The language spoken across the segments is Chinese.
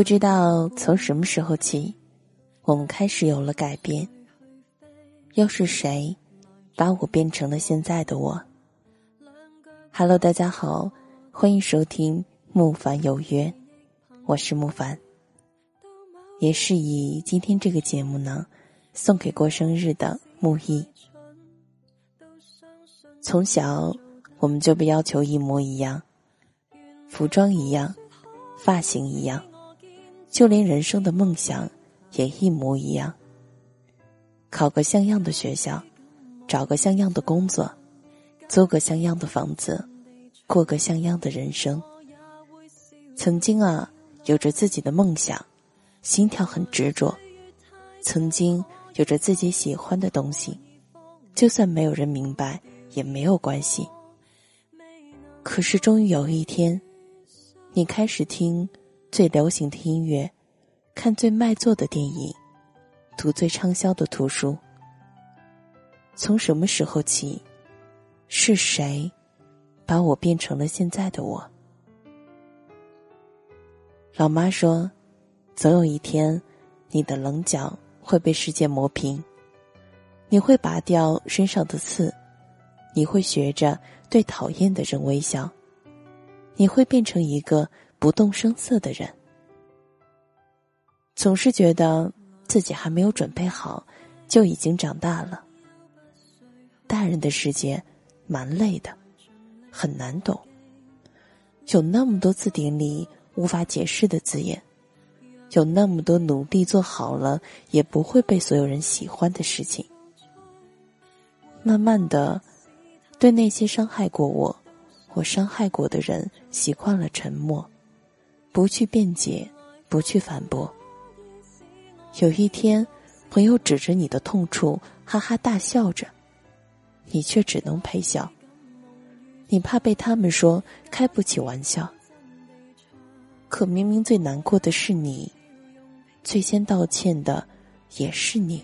不知道从什么时候起，我们开始有了改变。又是谁，把我变成了现在的我？Hello，大家好，欢迎收听木凡有约，我是木凡。也是以今天这个节目呢，送给过生日的木易。从小我们就被要求一模一样，服装一样，发型一样，就连人生的梦想也一模一样。考个像样的学校，找个像样的工作，租个像样的房子，过个像样的人生。曾经啊，有着自己的梦想。心跳很执着，曾经有着自己喜欢的东西，就算没有人明白也没有关系。可是终于有一天，你开始听最流行的音乐，看最卖座的电影，读最畅销的图书。从什么时候起，是谁把我变成了现在的我？老妈说。总有一天，你的棱角会被世界磨平，你会拔掉身上的刺，你会学着对讨厌的人微笑，你会变成一个不动声色的人。总是觉得自己还没有准备好，就已经长大了。大人的世界蛮累的，很难懂，有那么多字典里无法解释的字眼。有那么多努力做好了也不会被所有人喜欢的事情，慢慢的，对那些伤害过我、或伤害过的人，习惯了沉默，不去辩解，不去反驳。有一天，朋友指着你的痛处哈哈大笑着，你却只能陪笑。你怕被他们说开不起玩笑，可明明最难过的是你。最先道歉的也是你。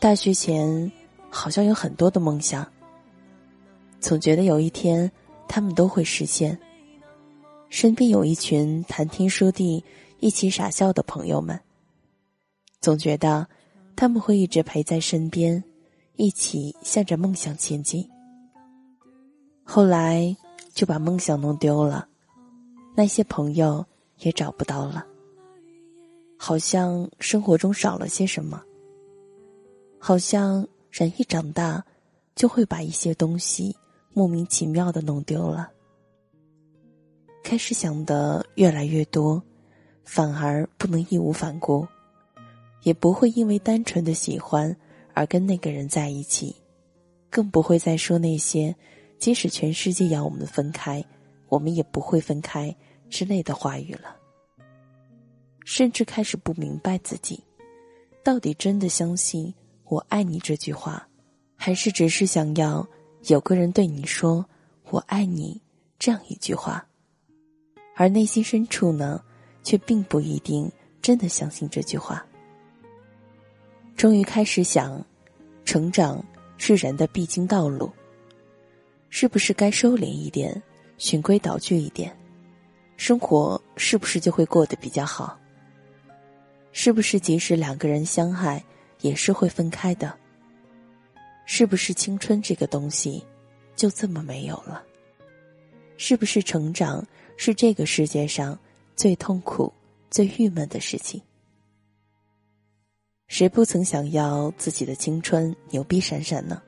大学前好像有很多的梦想，总觉得有一天他们都会实现。身边有一群谈天说地、一起傻笑的朋友们，总觉得他们会一直陪在身边，一起向着梦想前进。后来就把梦想弄丢了，那些朋友也找不到了。好像生活中少了些什么。好像人一长大，就会把一些东西莫名其妙的弄丢了。开始想的越来越多，反而不能义无反顾，也不会因为单纯的喜欢而跟那个人在一起，更不会再说那些即使全世界要我们分开，我们也不会分开之类的话语了。甚至开始不明白自己，到底真的相信“我爱你”这句话，还是只是想要有个人对你说“我爱你”这样一句话，而内心深处呢，却并不一定真的相信这句话。终于开始想，成长是人的必经道路，是不是该收敛一点，循规蹈矩一点，生活是不是就会过得比较好？是不是即使两个人相爱，也是会分开的？是不是青春这个东西就这么没有了？是不是成长是这个世界上最痛苦、最郁闷的事情？谁不曾想要自己的青春牛逼闪闪呢？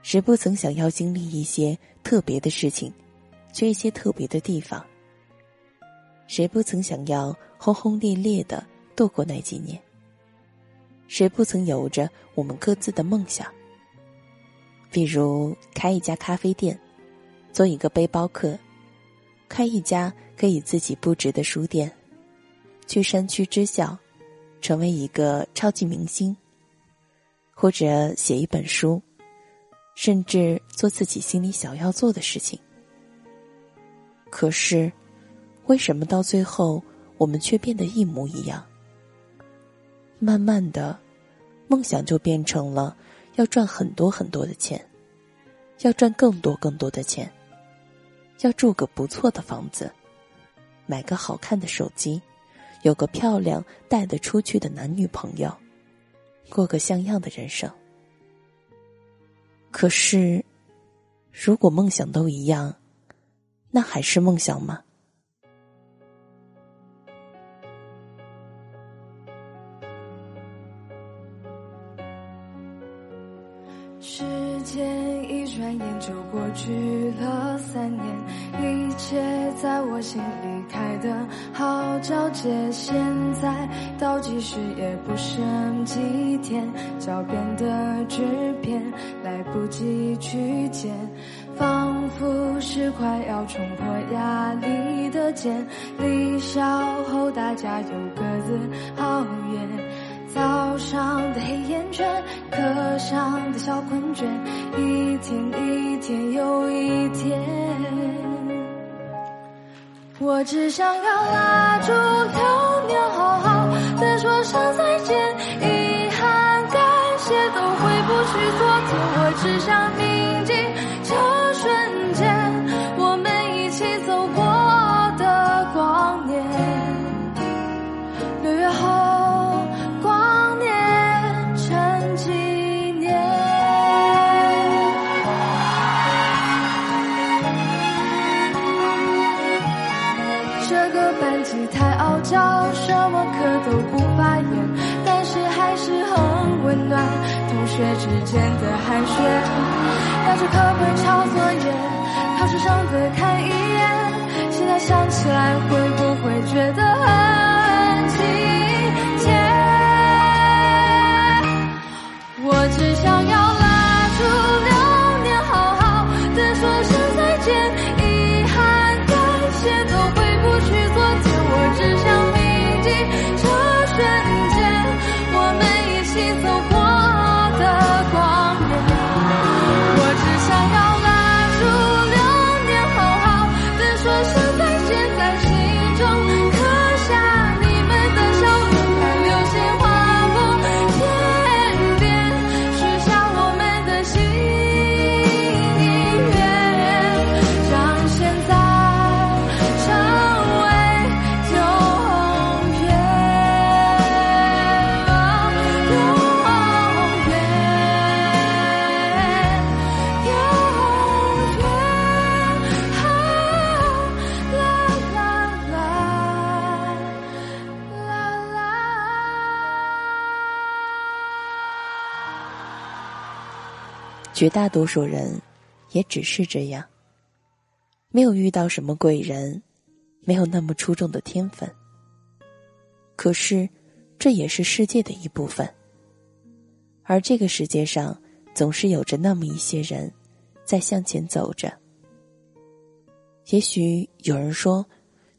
谁不曾想要经历一些特别的事情，去一些特别的地方？谁不曾想要轰轰烈烈的？度过那几年，谁不曾有着我们各自的梦想？比如开一家咖啡店，做一个背包客，开一家可以自己布置的书店，去山区支教，成为一个超级明星，或者写一本书，甚至做自己心里想要做的事情。可是，为什么到最后我们却变得一模一样？慢慢的，梦想就变成了要赚很多很多的钱，要赚更多更多的钱，要住个不错的房子，买个好看的手机，有个漂亮带得出去的男女朋友，过个像样的人生。可是，如果梦想都一样，那还是梦想吗？时间一转眼就去了三年，一切在我心里开的好皎洁。现在倒计时也不剩几天，脚边的纸片来不及去捡，仿佛是快要冲破压力的茧。离校后大家又各自好远。早上的黑眼圈，课上的小困倦，一天一天又一天，我只想要拉住流年，好好的说声再见，遗憾、感谢都回不去昨天，我只想铭记学之间的寒暄，拿着课本抄作业，考试上的看一眼。现在想起来，会不会觉得很绝大多数人，也只是这样。没有遇到什么贵人，没有那么出众的天分。可是，这也是世界的一部分。而这个世界上，总是有着那么一些人，在向前走着。也许有人说，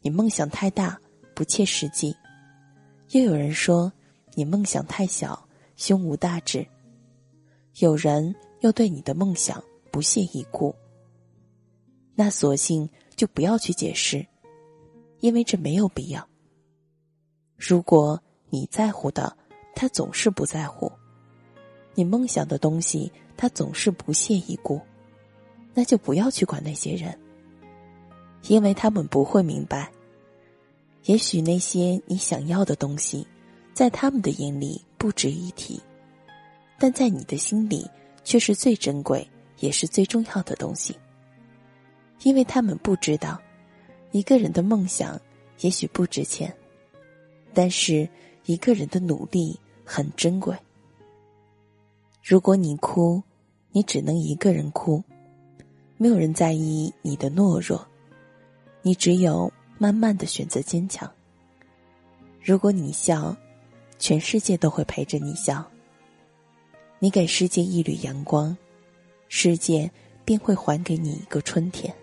你梦想太大，不切实际；又有人说，你梦想太小，胸无大志。有人。又对你的梦想不屑一顾，那索性就不要去解释，因为这没有必要。如果你在乎的，他总是不在乎；你梦想的东西，他总是不屑一顾，那就不要去管那些人，因为他们不会明白。也许那些你想要的东西，在他们的眼里不值一提，但在你的心里。却是最珍贵，也是最重要的东西。因为他们不知道，一个人的梦想也许不值钱，但是一个人的努力很珍贵。如果你哭，你只能一个人哭，没有人在意你的懦弱，你只有慢慢的选择坚强。如果你笑，全世界都会陪着你笑。你给世界一缕阳光，世界便会还给你一个春天。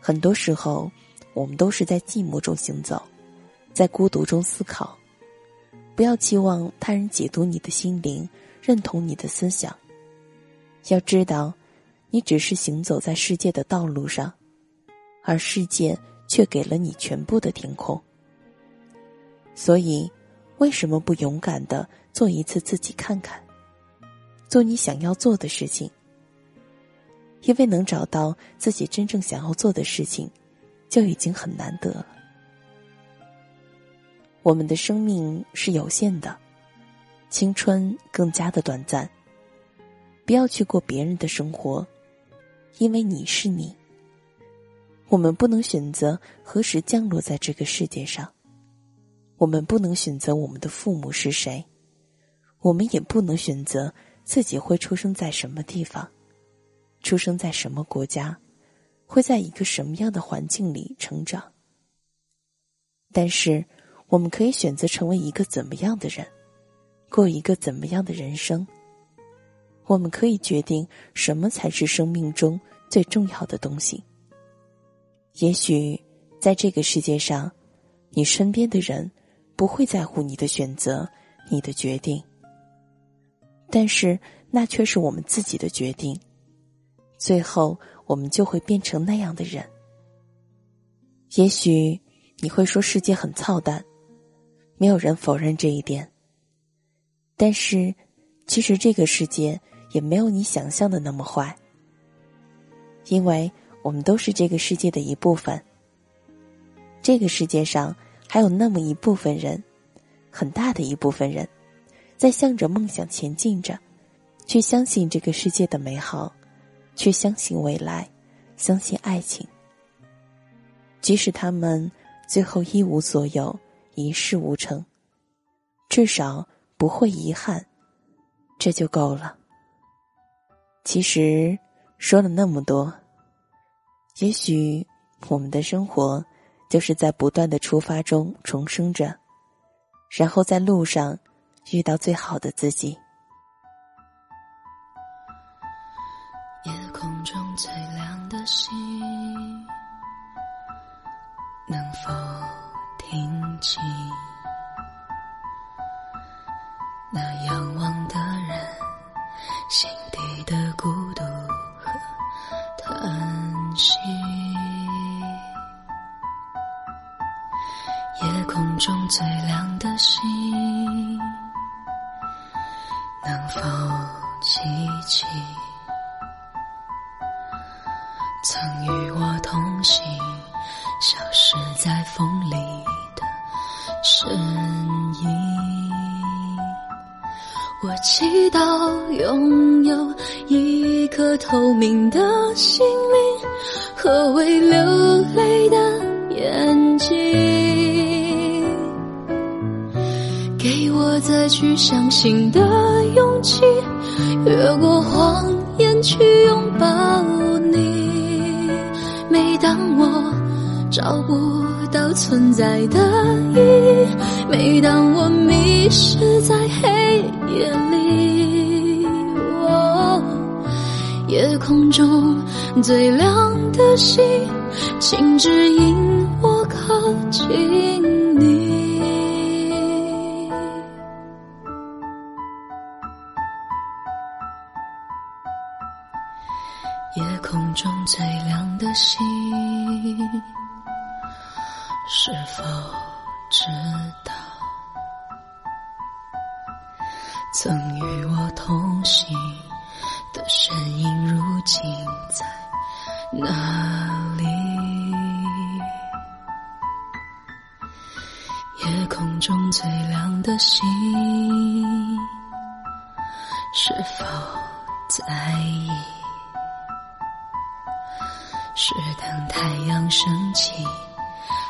很多时候，我们都是在寂寞中行走，在孤独中思考。不要期望他人解读你的心灵，认同你的思想。要知道，你只是行走在世界的道路上，而世界却给了你全部的天空。所以，为什么不勇敢的？做一次自己看看，做你想要做的事情，因为能找到自己真正想要做的事情，就已经很难得了。我们的生命是有限的，青春更加的短暂。不要去过别人的生活，因为你是你。我们不能选择何时降落在这个世界上，我们不能选择我们的父母是谁，我们也不能选择自己会出生在什么地方，出生在什么国家，会在一个什么样的环境里成长。但是，我们可以选择成为一个怎么样的人，过一个怎么样的人生。我们可以决定什么才是生命中最重要的东西。也许，在这个世界上，你身边的人不会在乎你的选择、你的决定，但是那却是我们自己的决定。最后，我们就会变成那样的人。也许你会说世界很操蛋，没有人否认这一点。但是，其实这个世界。也没有你想象的那么坏，因为我们都是这个世界的一部分。这个世界上还有那么一部分人，很大的一部分人，在向着梦想前进着，去相信这个世界的美好，去相信未来，相信爱情。即使他们最后一无所有，一事无成，至少不会遗憾，这就够了。其实说了那么多，也许我们的生活就是在不断的出发中重生着，然后在路上遇到最好的自己。夜空中最亮的星，在风里的身影？我祈祷拥有一颗透明的心灵和会流泪的眼睛，给我再去相信的勇气，越过谎言去拥抱你。每当我找不到存在的意义，每当我迷失在黑夜里，夜空中最亮的星，请指引我靠近你。夜空中最亮的星。是否知道，曾与我同行的身影，如今在哪里？夜空中最亮的星，是否在意？是等太阳升起。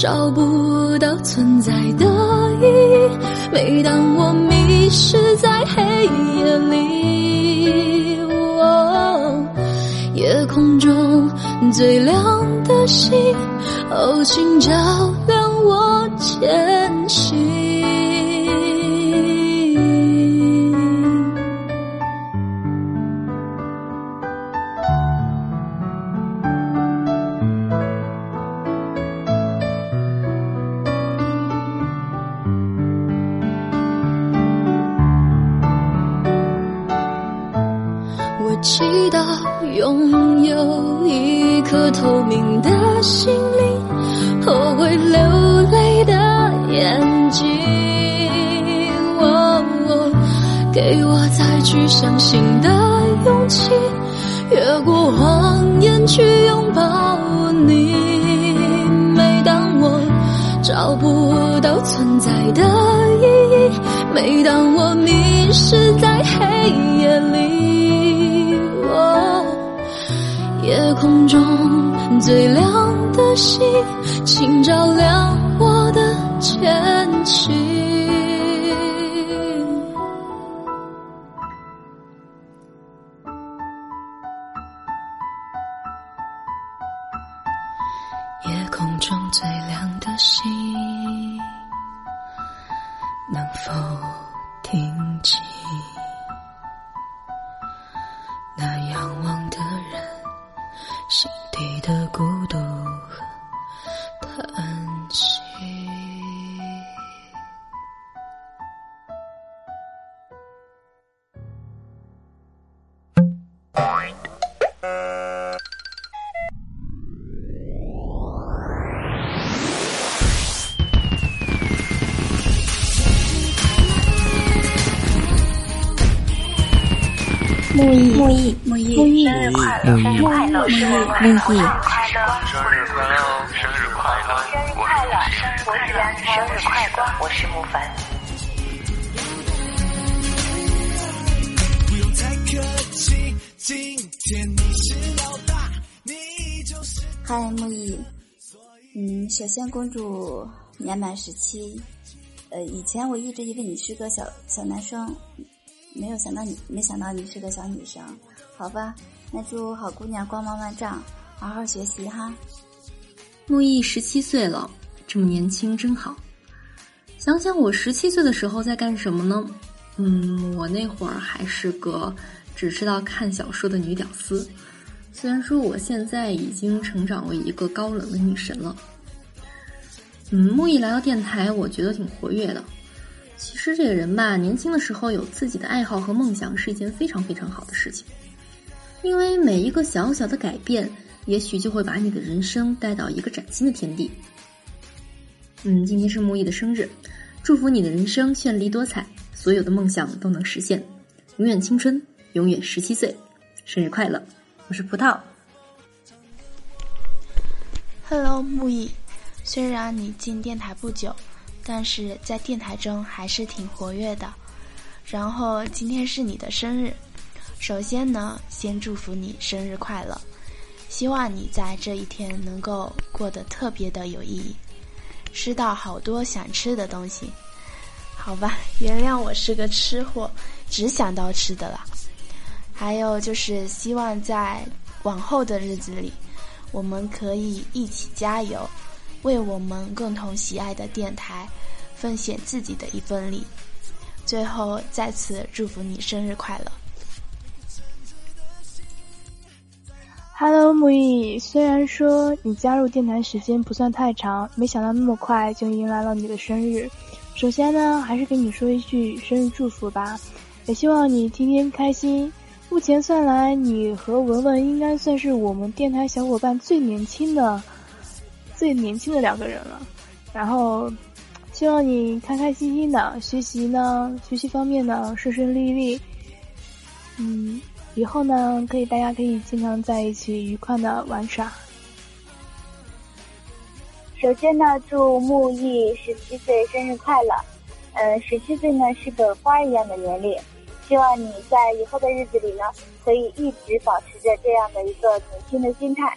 找不到存在的意义。每当我迷失在黑夜里，夜空中最亮的星，哦，请照亮我前行。去相信的勇气，越过谎言去拥抱你。每当我找不到存在的意义，每当我迷失在黑夜里，夜空中最亮的星，请照亮我的前行。那仰望的人心底的孤独。快乐，木易，生日快乐，生日快乐，生日快乐，生日快乐，生日快乐，我是然，生日快乐，我是木凡。嗨，木易，嗯，首先公主年满十七，呃，以前我一直以为你是个小小男生。没有想到你，没想到你是个小女生，好吧？那祝好姑娘光芒万丈，好好学习哈。木易十七岁了，这么年轻真好。想想我十七岁的时候在干什么呢？嗯，我那会儿还是个只知道看小说的女屌丝。虽然说我现在已经成长为一个高冷的女神了。嗯，木易来到电台，我觉得挺活跃的。其实这个人吧，年轻的时候有自己的爱好和梦想是一件非常非常好的事情，因为每一个小小的改变，也许就会把你的人生带到一个崭新的天地。嗯，今天是木易的生日，祝福你的人生绚丽多彩，所有的梦想都能实现，永远青春，永远十七岁，生日快乐！我是葡萄。Hello，木易，虽然你进电台不久。但是在电台中还是挺活跃的。然后今天是你的生日，首先呢，先祝福你生日快乐，希望你在这一天能够过得特别的有意义，吃到好多想吃的东西。好吧，原谅我是个吃货，只想到吃的了。还有就是希望在往后的日子里，我们可以一起加油。为我们共同喜爱的电台奉献自己的一份力。最后，再次祝福你生日快乐！Hello，木易，虽然说你加入电台时间不算太长，没想到那么快就迎来了你的生日。首先呢，还是给你说一句生日祝福吧，也希望你天天开心。目前算来，你和文文应该算是我们电台小伙伴最年轻的。最年轻的两个人了，然后希望你开开心心的学习呢，学习方面呢顺顺利利，嗯，以后呢可以大家可以经常在一起愉快的玩耍。首先呢，祝木易十七岁生日快乐，嗯，十七岁呢是个花一样的年龄，希望你在以后的日子里呢可以一直保持着这样的一个年轻的心态。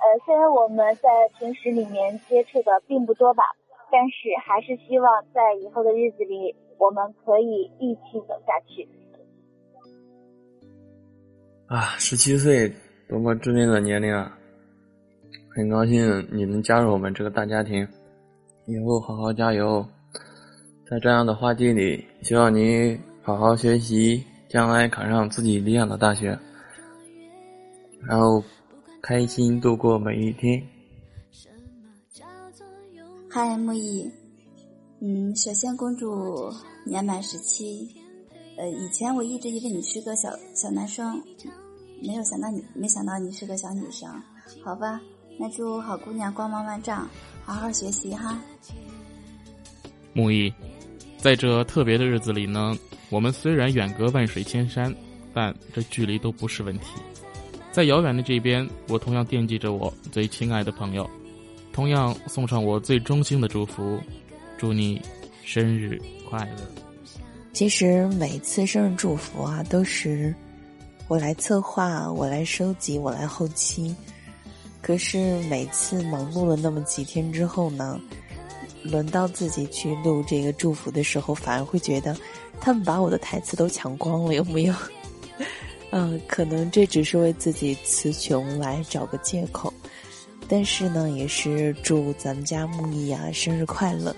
呃，虽然我们在平时里面接触的并不多吧，但是还是希望在以后的日子里，我们可以一起走下去。啊，十七岁，多么稚嫩的年龄啊！很高兴你能加入我们这个大家庭，以后好好加油，在这样的花季里，希望你好好学习，将来考上自己理想的大学，然后。开心度过每一天。嗨，木易，嗯，雪仙公主年满十七，呃，以前我一直以为你是个小小男生，没有想到你，没想到你是个小女生，好吧？那祝好姑娘光芒万丈，好好学习哈。木易，在这特别的日子里呢，我们虽然远隔万水千山，但这距离都不是问题。在遥远的这边，我同样惦记着我最亲爱的朋友，同样送上我最衷心的祝福，祝你生日快乐。其实每次生日祝福啊，都是我来策划，我来收集，我来后期。可是每次忙碌了那么几天之后呢，轮到自己去录这个祝福的时候，反而会觉得他们把我的台词都抢光了，有没有？嗯，可能这只是为自己词穷来找个借口，但是呢，也是祝咱们家木易啊生日快乐。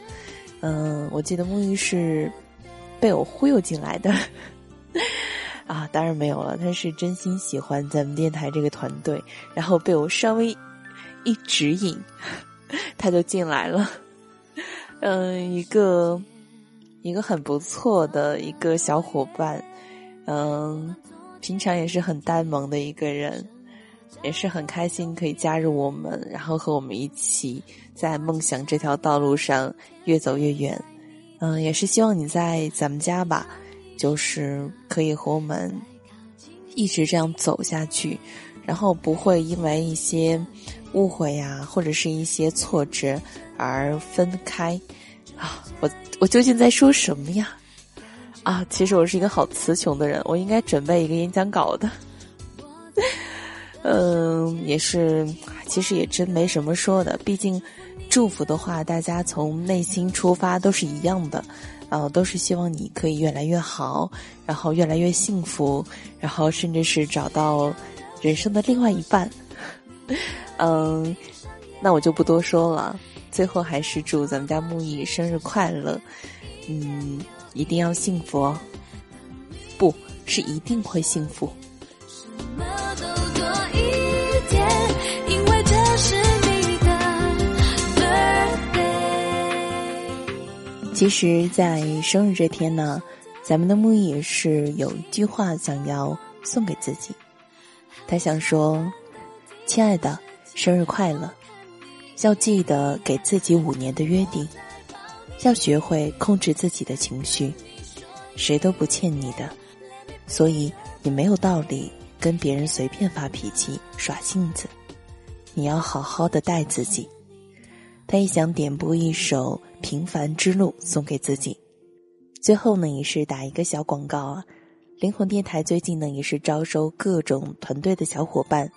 嗯，我记得木易是被我忽悠进来的 啊，当然没有了，他是真心喜欢咱们电台这个团队，然后被我稍微一指引，他就进来了。嗯，一个一个很不错的一个小伙伴，嗯。平常也是很呆萌的一个人，也是很开心可以加入我们，然后和我们一起在梦想这条道路上越走越远。嗯，也是希望你在咱们家吧，就是可以和我们一直这样走下去，然后不会因为一些误会呀，或者是一些挫折而分开。啊，我我究竟在说什么呀？啊，其实我是一个好词穷的人，我应该准备一个演讲稿的。嗯，也是，其实也真没什么说的。毕竟，祝福的话，大家从内心出发都是一样的，啊，都是希望你可以越来越好，然后越来越幸福，然后甚至是找到人生的另外一半。嗯，那我就不多说了。最后还是祝咱们家木易生日快乐。嗯。一定要幸福哦，不是一定会幸福。其实，在生日这天呢，咱们的木易是有一句话想要送给自己。他想说：“亲爱的，生日快乐！要记得给自己五年的约定。”要学会控制自己的情绪，谁都不欠你的，所以你没有道理跟别人随便发脾气、耍性子。你要好好的待自己。他也想点播一首《平凡之路》送给自己。最后呢，也是打一个小广告啊！灵魂电台最近呢也是招收各种团队的小伙伴。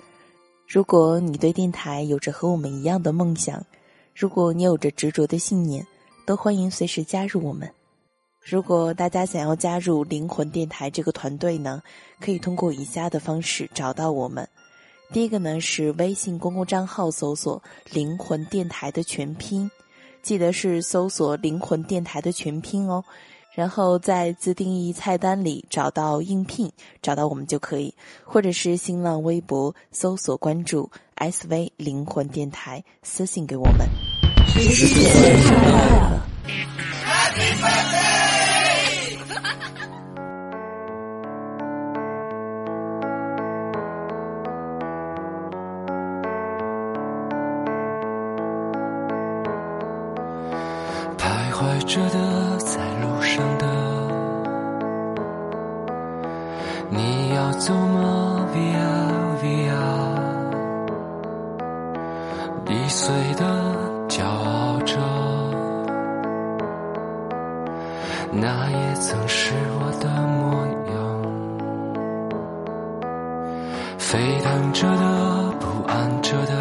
如果你对电台有着和我们一样的梦想，如果你有着执着的信念。都欢迎随时加入我们。如果大家想要加入灵魂电台这个团队呢，可以通过以下的方式找到我们。第一个呢是微信公共账号搜索“灵魂电台”的全拼，记得是搜索“灵魂电台”的全拼哦。然后在自定义菜单里找到应聘，找到我们就可以，或者是新浪微博搜索关注 “SV 灵魂电台”，私信给我们。十七岁快乐！Happy birthday！徘徊着的，在路上的，你要走吗？Via Via，易碎的。曾是我的模样。沸腾着的，不安着的，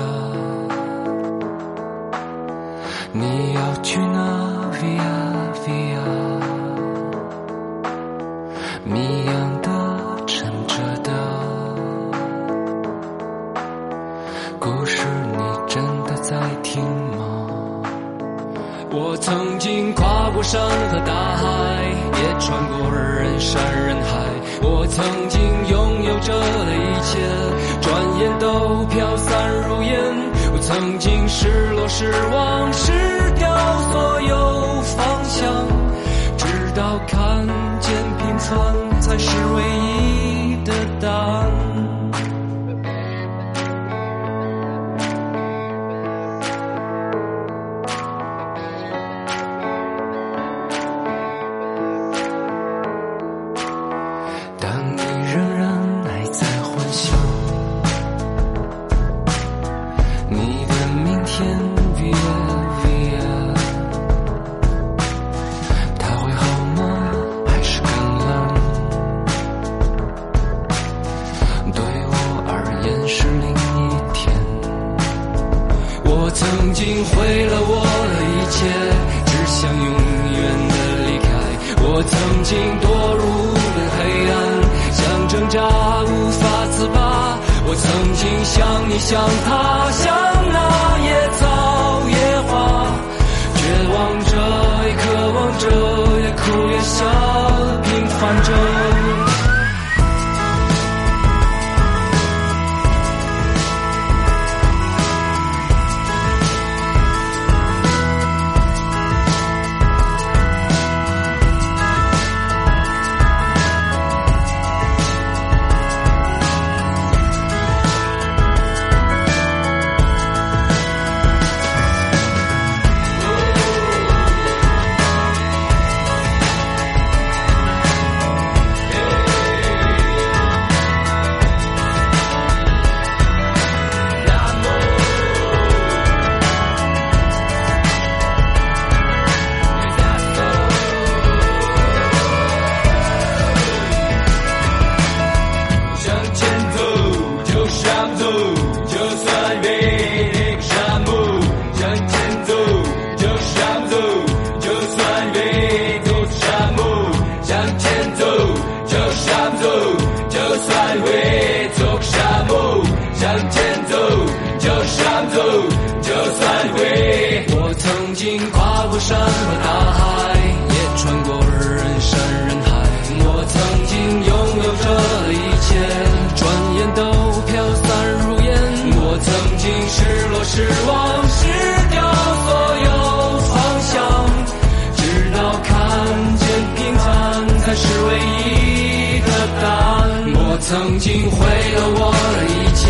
曾经毁了我的一切，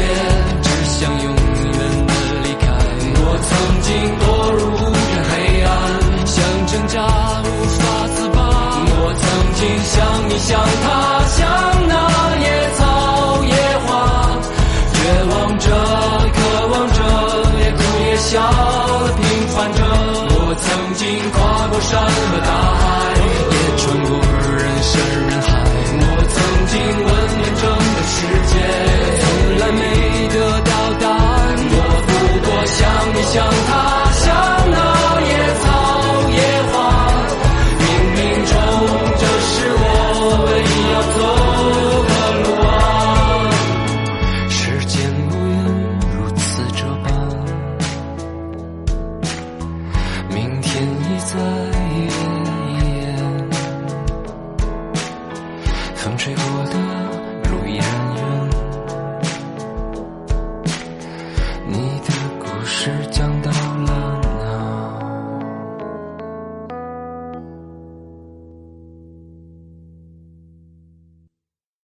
只想永远的离开。我曾经堕入无边黑暗，想挣扎无法自拔。我曾经像你，像他，像那野草野花，绝望着，渴望着，也哭也笑，平凡着。我曾经跨过山和大。